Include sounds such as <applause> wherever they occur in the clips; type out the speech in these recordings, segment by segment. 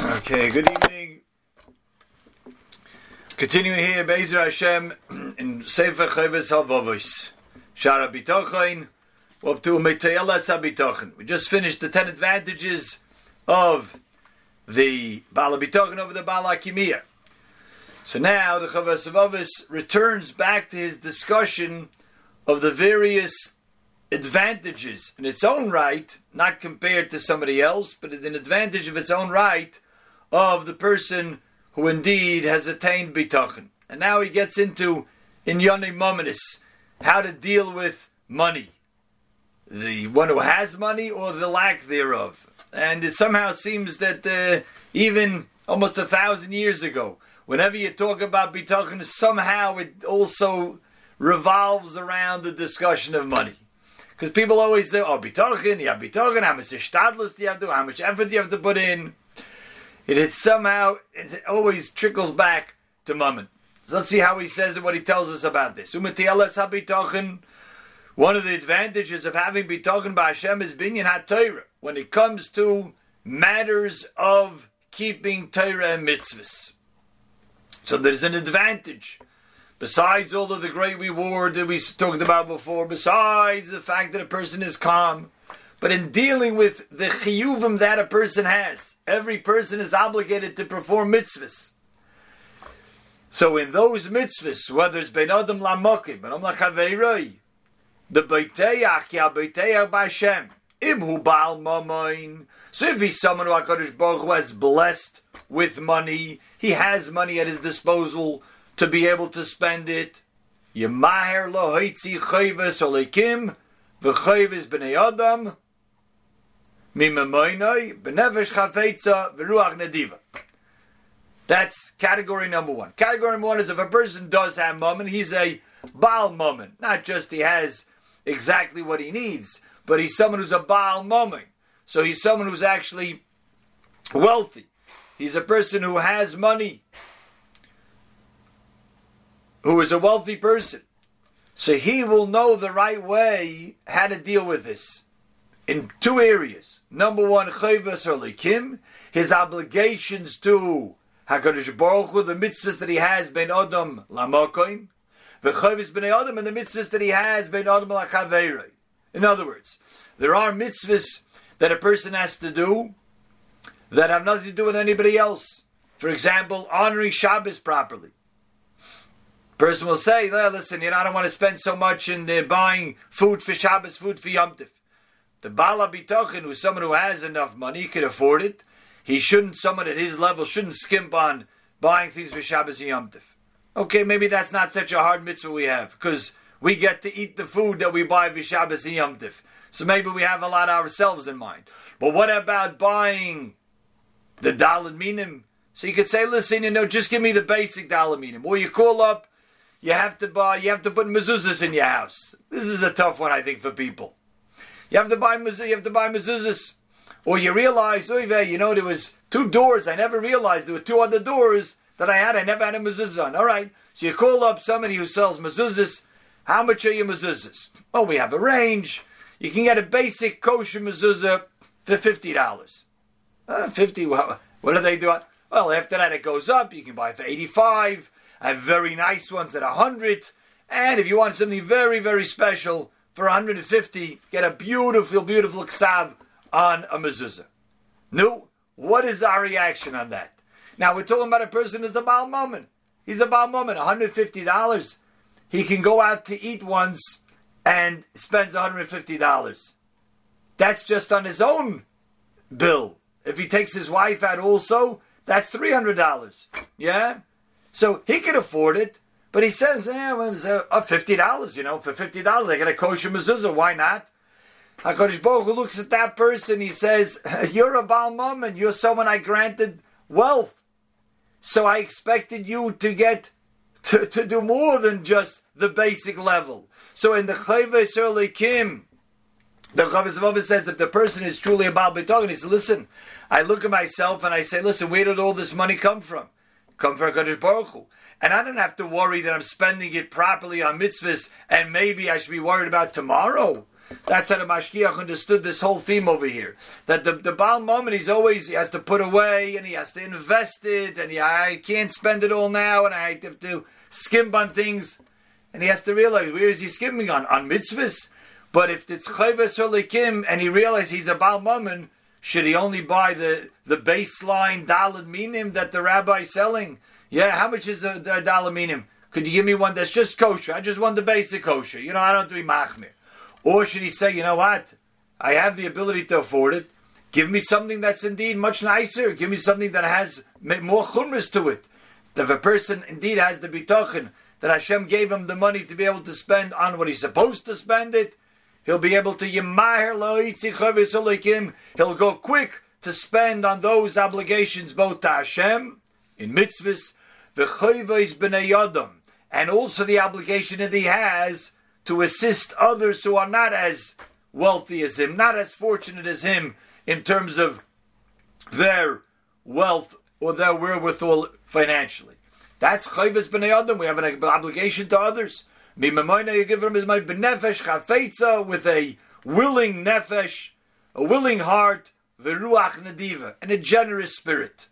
Okay, good evening. Continuing here, Bezer Hashem in Sefer Chavis Halvavos. Shara Bitochain, up to Meteyelas HaBitochain. We just finished the ten advantages of the Bala Bitochain over the Bala Kimiyah. So now the Chavis Halvavos returns back to his discussion of the various advantages in its own right, not compared to somebody else, but an advantage of its own right of the person who indeed has attained bitachon. And now he gets into in Yoni Mominis, how to deal with money. The one who has money or the lack thereof. And it somehow seems that uh, even almost a thousand years ago, whenever you talk about bitachon, somehow it also revolves around the discussion of money. Because people always say, oh, bitachon, you have bitachon, how much ishtadlus do you have to do, how much effort do you have to put in? It is somehow, it always trickles back to Mammon. So let's see how he says it, what he tells us about this. One of the advantages of having bitachon by Hashem is binyan ha when it comes to matters of keeping Torah and mitzvahs. So there's an advantage. Besides all of the great reward that we talked about before, besides the fact that a person is calm, but in dealing with the chiyuvim that a person has, every person is obligated to perform mitzvahs. So in those mitzvahs, whether it's ben adam lamokim, ben adam the beiteyach ya beiteyach b'Hashem, imhu baal mamoin. So if he's someone who Hakadosh Baruch Hu has blessed with money, he has money at his disposal to be able to spend it. Yemaher lo hoitzi chayves olekim v'chayves b'nei adam that's category number one. Category number one is if a person does have mammon, he's a Baal mammon. Not just he has exactly what he needs, but he's someone who's a Baal mammon. So he's someone who's actually wealthy. He's a person who has money, who is a wealthy person. So he will know the right way how to deal with this in two areas. Number one, chayvas or his obligations to Hakadosh Baruch Hu, the mitzvahs that he has ben adam lamokoim, v'chayvas ben adam, and the mitzvahs that he has ben adam lachaveirei. In other words, there are mitzvahs that a person has to do that have nothing to do with anybody else. For example, honoring Shabbos properly. Person will say, "Listen, you know, I don't want to spend so much in uh, buying food for Shabbos, food for Yom Tif. The Bala Bitochin, who's someone who has enough money, he can afford it. He shouldn't, someone at his level, shouldn't skimp on buying things for Shabbos and Yom Tif. Okay, maybe that's not such a hard mitzvah we have, because we get to eat the food that we buy for Shabbos and Yom Tif. So maybe we have a lot ourselves in mind. But what about buying the Dalad Minim? So you could say, listen, you know, just give me the basic Dalad Minim. Or you call up, you have to buy, you have to put mezuzahs in your house. This is a tough one, I think, for people. You have to buy you have to buy mezuzahs, or you realize, you know, there was two doors. I never realized there were two other doors that I had. I never had a mezuzah on. All right, so you call up somebody who sells mezuzahs. How much are your mezuzahs? Well, we have a range. You can get a basic kosher mezuzah for fifty dollars. Uh, Fifty. Well, what do they do? Well, after that it goes up. You can buy for eighty-five. I have very nice ones at a hundred. And if you want something very, very special, for 150, get a beautiful, beautiful ksab on a mezuzah. No, what is our reaction on that? Now we're talking about a person who's a Baal mammon. He's a Baal mammon, $150. He can go out to eat once and spends $150. That's just on his own bill. If he takes his wife out also, that's $300. Yeah? So he can afford it. But he says, eh, uh, fifty dollars, you know, for fifty dollars I get a kosher mezuzah. Why not? Hakadosh Baruch Hu looks at that person. He says, <laughs> "You're a Baal Mammon. You're someone I granted wealth, so I expected you to get to, to do more than just the basic level." So in the Chayve Kim, the Chavis says if the person is truly a Baal B'togen, he says, "Listen, I look at myself and I say, listen, where did all this money come from? Come from Hakadosh Baruch Hu." and I don't have to worry that I'm spending it properly on mitzvahs, and maybe I should be worried about tomorrow. That's how the Mashgiach understood this whole theme over here. That the, the Baal mammon, he's always, he has to put away and he has to invest it and he, I can't spend it all now and I have to skimp on things. And he has to realize, where is he skimming on? On mitzvahs? But if it's Chayvas or Likim and he realizes he's a Baal mammon, should he only buy the, the baseline Dalad Minim that the rabbi's selling? Yeah, how much is a, a Minim? Could you give me one that's just kosher? I just want the basic kosher. You know, I don't do machmir. Or should he say, you know what? I have the ability to afford it. Give me something that's indeed much nicer. Give me something that has more chumras to it. If a person indeed has the bitachon that Hashem gave him the money to be able to spend on what he's supposed to spend it, he'll be able to yimahir lo'itzi He'll go quick to spend on those obligations both to Hashem in mitzvahs, the v'choyvos b'nei yadam, and also the obligation that he has to assist others who are not as wealthy as him, not as fortunate as him in terms of their wealth or their wherewithal financially. That's chayvus b'nei adam. We have an obligation to others. You give him his money b'nefesh chafetza with a willing nefesh, a willing heart, v'ruach nadiva, and a generous spirit.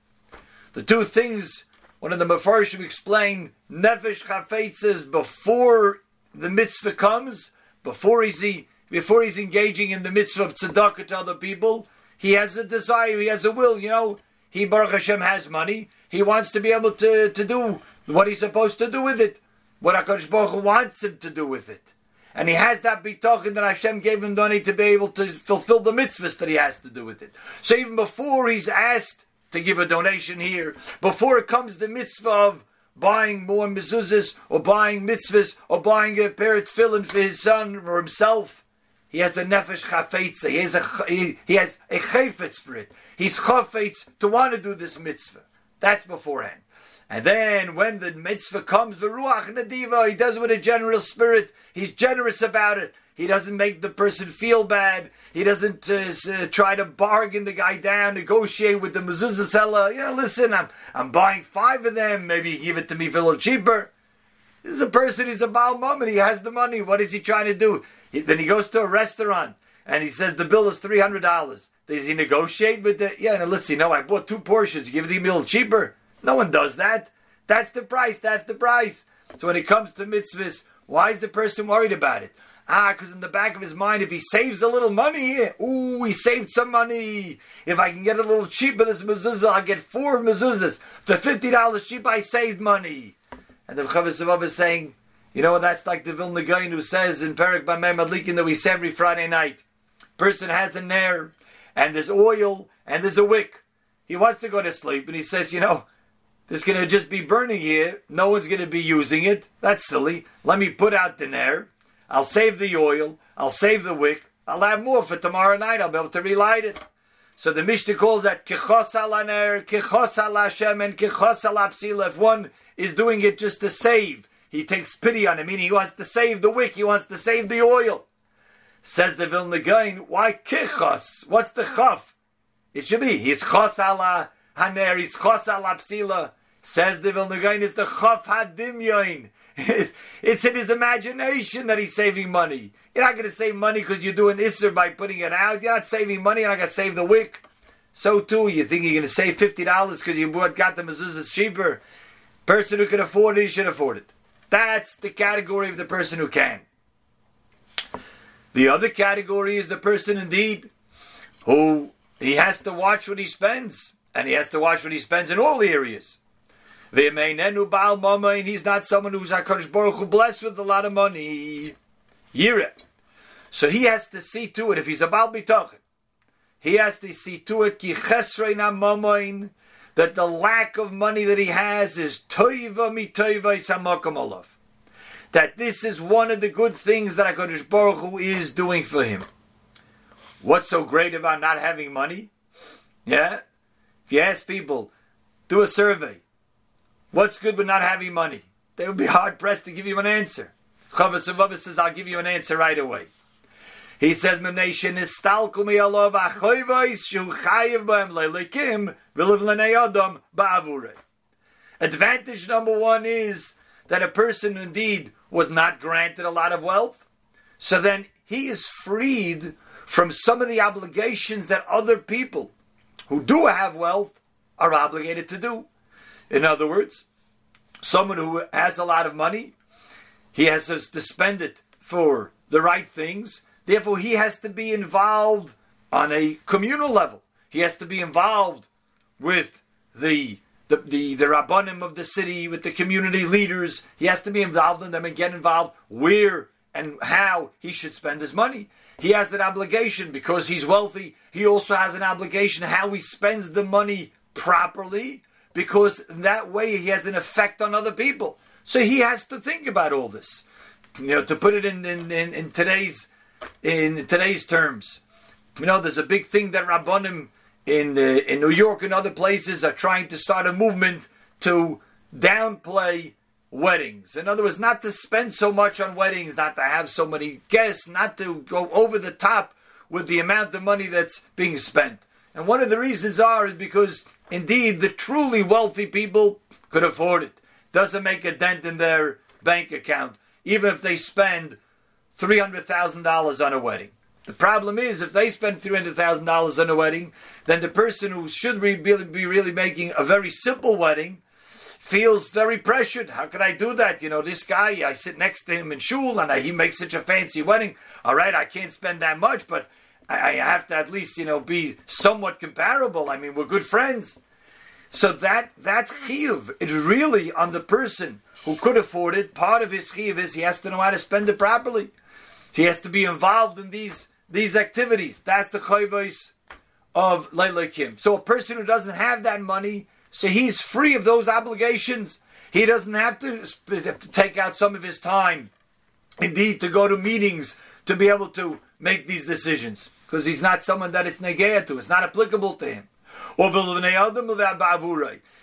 The two things one of the Mefarshim explained, Nefesh Chafetz before the mitzvah comes, before he's, before he's engaging in the mitzvah of tzedakah to other people, he has a desire, he has a will, you know. He, Baruch Hashem, has money. He wants to be able to, to do what he's supposed to do with it, what HaKadosh Baruch Hu wants him to do with it. And he has that bitochen that Hashem gave him money to be able to fulfill the mitzvahs that he has to do with it. So even before he's asked to give a donation here. Before it comes the mitzvah of buying more mezuzahs or buying mitzvahs or buying a pair of tefillin for his son or himself, he has a nefesh chafetza. He has a he, he has a chayfetz for it. He's chafetz to want to do this mitzvah. That's beforehand. And then when the mitzvah comes, the ruach nadiva, he does it with a generous spirit. He's generous about it. He doesn't make the person feel bad. He doesn't uh, uh, try to bargain the guy down, negotiate with the mezuzah seller. You know, listen, I'm I'm buying five of them. Maybe give it to me for a little cheaper. This is a person. He's a Baal mammon. He has the money. What is he trying to do? He, then he goes to a restaurant and he says the bill is three hundred dollars. Does he negotiate with the? Yeah, now listen. You know, I bought two portions. Give the meal cheaper. No one does that. That's the price. That's the price. So when it comes to mitzvahs, why is the person worried about it? Ah, because in the back of his mind, if he saves a little money, ooh, he saved some money. If I can get a little cheaper this mezuzah, I'll get four mezuzahs. For $50 cheap, I saved money. And the Chavis is saying, you know, that's like the Vilna Gaon who says in Perik Bameh Madlikin that we say every Friday night. Person has a nair, and there's oil, and there's a wick. He wants to go to sleep, and he says, you know, there's going to just be burning here. No one's going to be using it. That's silly. Let me put out the nair. I'll save the oil, I'll save the wick, I'll have more for tomorrow night, I'll be able to relight it. So the Mishnah calls that kichos alaner, kichos alashem, and kichos alapsila. If one is doing it just to save, he takes pity on him, meaning he wants to save the wick, he wants to save the oil. Says the Vilna Gaon, why kichos? What's the chaf? It should be, he's chos ala haner, he's chos alapsila. Says the Vilna Gaon, it's the chaf hadimyoin. <laughs> it's in his imagination that he's saving money. You're not going to save money because you're doing Isser by putting it out. You're not saving money. You're not going to save the wick. So too, you think you're going to save fifty dollars because you bought got the mezuzahs cheaper. Person who can afford it, he should afford it. That's the category of the person who can. The other category is the person indeed who he has to watch what he spends, and he has to watch what he spends in all areas. And he's not someone who's HaKadosh Baruch Hu blessed with a lot of money. Yireh. So he has to see to it, if he's a Baal B'tochin, he has to see to it, that the lack of money that he has is toiva mitoiva samakam olav. That this is one of the good things that HaKadosh Baruch Hu is doing for him. What's so great about not having money? Yeah? If you ask people, do a survey. What's good with not having money? They would be <laughs> hard pressed to give you an answer. Chavas Avava says, I'll give you an answer right away. He says. Advantage number one is that a person indeed was not granted a lot of wealth, so then he is freed from some of the obligations that other people who do have wealth are obligated to do. In other words, someone who has a lot of money, he has to spend it for the right things. Therefore, he has to be involved on a communal level. He has to be involved with the the, the, the rabbanim of the city, with the community leaders. He has to be involved in them and get involved where and how he should spend his money. He has an obligation because he's wealthy. He also has an obligation how he spends the money properly because that way he has an effect on other people. So he has to think about all this. You know, to put it in, in, in, in today's in today's terms. You know, there's a big thing that Rabbanim in uh, in New York and other places are trying to start a movement to downplay weddings. In other words, not to spend so much on weddings, not to have so many guests, not to go over the top with the amount of money that's being spent. And one of the reasons are is because indeed the truly wealthy people could afford it. Doesn't make a dent in their bank account, even if they spend three hundred thousand dollars on a wedding. The problem is, if they spend three hundred thousand dollars on a wedding, then the person who should be really making a very simple wedding feels very pressured. How can I do that? You know, this guy, I sit next to him in shul, and I, he makes such a fancy wedding. All right, I can't spend that much, but I, I have to at least, you know, be somewhat comparable. I mean, we're good friends. So that that's chiyuv. It's really on the person who could afford it. Part of his chiyuv is he has to know how to spend it properly. He has to be involved in these these activities. That's the chayvos of Leilakim. So a person who doesn't have that money, so he's free of those obligations. He doesn't have to, to take out some of his time, indeed, to go to meetings to be able to make these decisions. Because he's not someone that it's negea to, it's not applicable to him.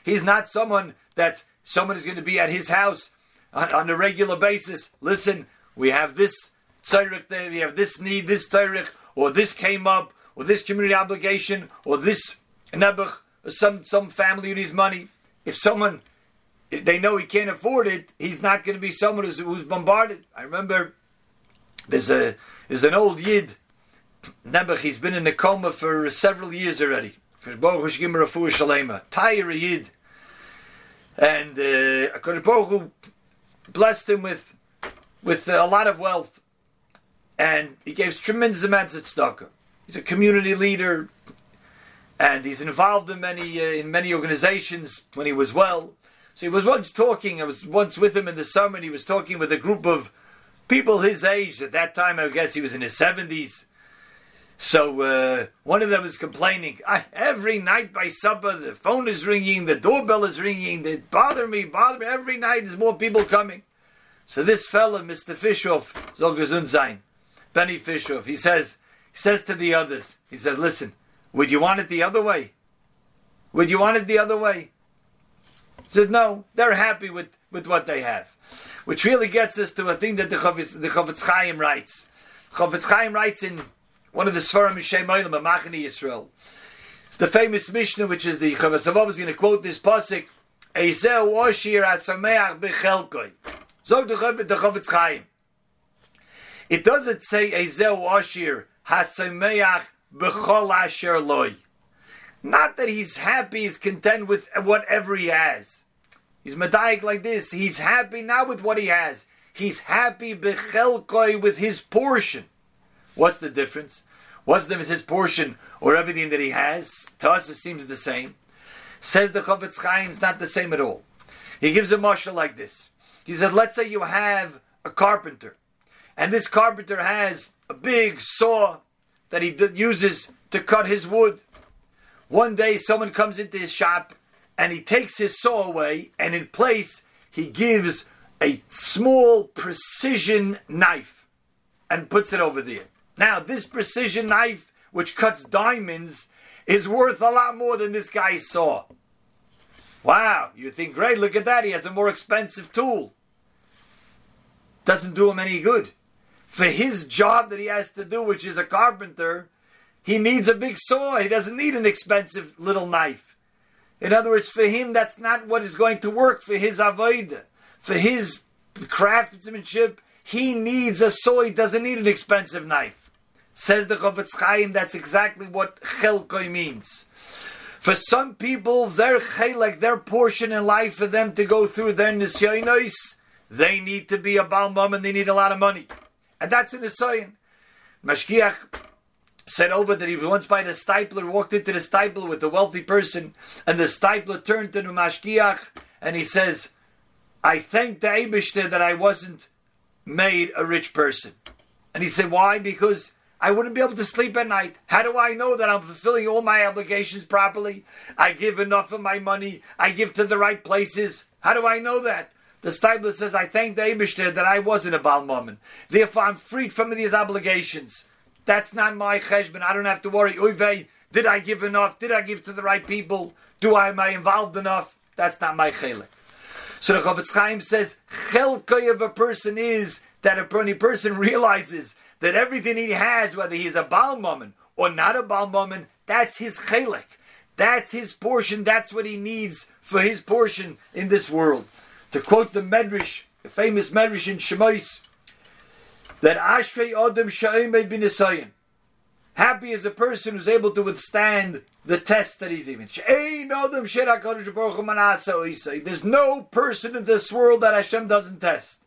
He's not someone that someone is going to be at his house on, on a regular basis. Listen, we have this tzarich there, have this need, this tzarich, or this came up, or this community obligation, or this nebuch, or some, some family needs money. If someone, if they know he can't afford it, he's not going to be someone who's, who's bombarded. I remember there's a there's an old yid, Nebuch, he's been in a coma for several years already. Tire yid. And uh, Baruch blessed him with with a lot of wealth and he gave tremendous amounts of tzedakah. He's a community leader, and he's involved in many uh, in many organizations when he was well. So he was once talking. I was once with him in the summer, and he was talking with a group of people his age. At that time, I guess he was in his seventies. So uh, one of them was complaining. every night by supper, the phone is ringing, the doorbell is ringing. They bother me, bother me. Every night, there's more people coming. So this fellow, Mr. Gesund sein. Benny Fisher, he says, he says to the others, he says, listen, would you want it the other way? Would you want it the other way? He says, no, they're happy with, with what they have. Which really gets us to a thing that the Chofetz, the Chofetz Chaim writes. Chofetz Chaim writes in one of the Sfarim Mishem Oilam, Machani Yisrael. It's the famous Mishnah, which is the Chofetz Avov is going to quote this pasuk, Eiseu Oshir Asameach Bechelkoi. So the Chofetz Chaim. It doesn't say Ezeu Ashir Hasameach B'chol Asher Loi. Not that he's happy, he's content with whatever he has. He's medayik like this. He's happy not with what he has. He's happy bechelkoi with his portion. What's the difference? What's the Is his portion or everything that he has? To us, it seems the same. Says the Chofetz Chaim, it's not the same at all. He gives a marshal like this. He said, let's say you have a carpenter and this carpenter has a big saw that he uses to cut his wood. One day, someone comes into his shop and he takes his saw away, and in place, he gives a small precision knife and puts it over there. Now, this precision knife, which cuts diamonds, is worth a lot more than this guy's saw. Wow, you think, great, look at that, he has a more expensive tool. Doesn't do him any good for his job that he has to do, which is a carpenter, he needs a big saw. He doesn't need an expensive little knife. In other words, for him, that's not what is going to work for his avodah. For his craftsmanship, he needs a saw. He doesn't need an expensive knife. Says the Chofetz Chaim, that's exactly what chelkoi means. For some people, their chelek, their portion in life for them to go through their nisyonos, they need to be a balmum and they need a lot of money. And that's in the Nisayon. Mashgiach said over that he once by the Steipler, walked into the Steipler with a wealthy person, and the Steipler turned to the Mashgiach and he says, I thank the Abishter that I wasn't made a rich person. And he said, Why? Because I wouldn't be able to sleep at night. How do I know that I'm fulfilling all my obligations properly? I give enough of my money. I give to the right places. How do I know that? The Steipler says, I thank the Abishter that I wasn't a Balmaman. Therefore, I'm freed from these obligations. That's not my cheshbon. I don't have to worry. Uve, did I give enough? Did I give to the right people? Do I am I involved enough? That's not my chelik. So the Chofetz Chaim says, chelkoy of a person is that a person realizes that everything he has, whether he's a Balmaman or not a Balmaman, that's his chelik. That's his portion. That's what he needs for his portion in this world. To quote the Medrash, the famous Medrash in Shemais, that Ashrei Adam Sha'imei bin Happy is the person who's able to withstand the test that he's even. There's no person in this world that Hashem doesn't test.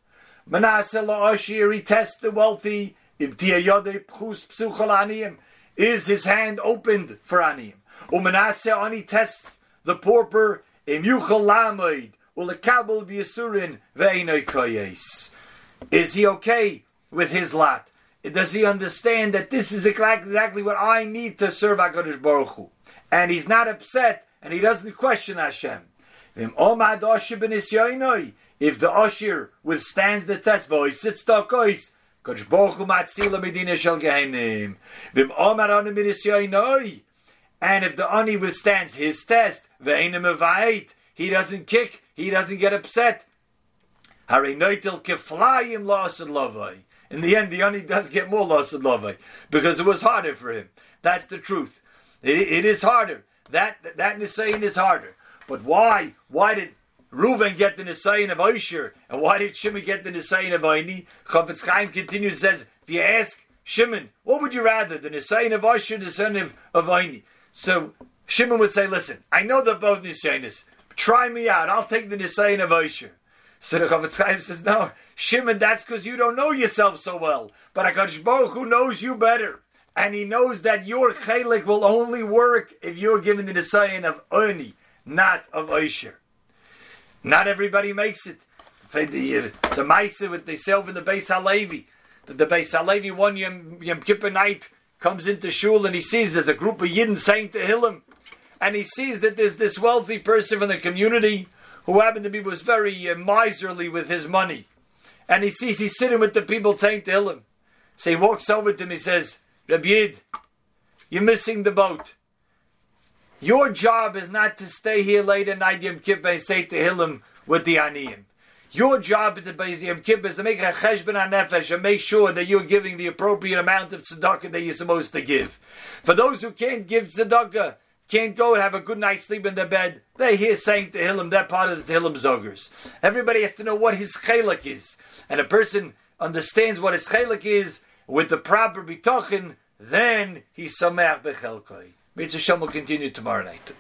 He tests the wealthy. Is his hand opened for aniyim? Umanase ani tests the pauper. Lamoid ulekabel b'yisurin ve'enoi koyes. Is he okay with his lot? Does he understand that this is exactly what I need to serve Hakadosh Baruch Hu? And he's not upset, and he doesn't question Hashem. If the Ashir withstands the test, voice sits Kodesh Baruch Hu matzila medina shel gehenim. Vim omar. And if the ani withstands his test, ve'enim evait, he doesn't kick, he doesn't get upset. In the end, the ani does get more loss and because it was harder for him. That's the truth. It, it is harder. That that Nisayin is harder. But why? Why did Reuven get the Nisayin of Oisher? And why did Shimon get the Nisayin of Aini? Chofetz Chaim continues says, if you ask Shimon, what would you rather, the Nisayin of Oisher, the son of, of Aini? So Shimon would say, listen, I know they're both Nisayinis. Try me out. I'll take the Nisayin of Oisher. So the Chofetz Chaim says, no, Shimon, that's because you don't know yourself so well. But HaKadosh Baruch Hu knows you better. And he knows that your chelik will only work if you're given the design of Oni, not of Oisher. Not everybody makes it. Uh, it's a Maisa with the self in the Beis Halevi. The, the Beis Halevi one Yom, Yom Kippur night comes into shul and he sees there's a group of Yidden saying to Hillim, and he sees that there's this wealthy person from the community who happened to be was very uh, miserly with his money, and he sees he's sitting with the people saying to him. So he walks over to him. He says, Yid, you're missing the boat. Your job is not to stay here late at night Yom Kippur and say to Hillim with the Aniyim. Your job at the Yom Kippur is to make a cheshbon nefesh and make sure that you're giving the appropriate amount of tzedakah that you're supposed to give. For those who can't give tzedakah, can't go and have a good night's sleep in their bed. They hear saying to Tehillim, they're part of the Tehillim Zogers. Everybody has to know what his chelik is. And a person understands what his chelik is with the proper bitochin, then he's sameach bechelkoi. Mitzvah Shem will continue tomorrow night.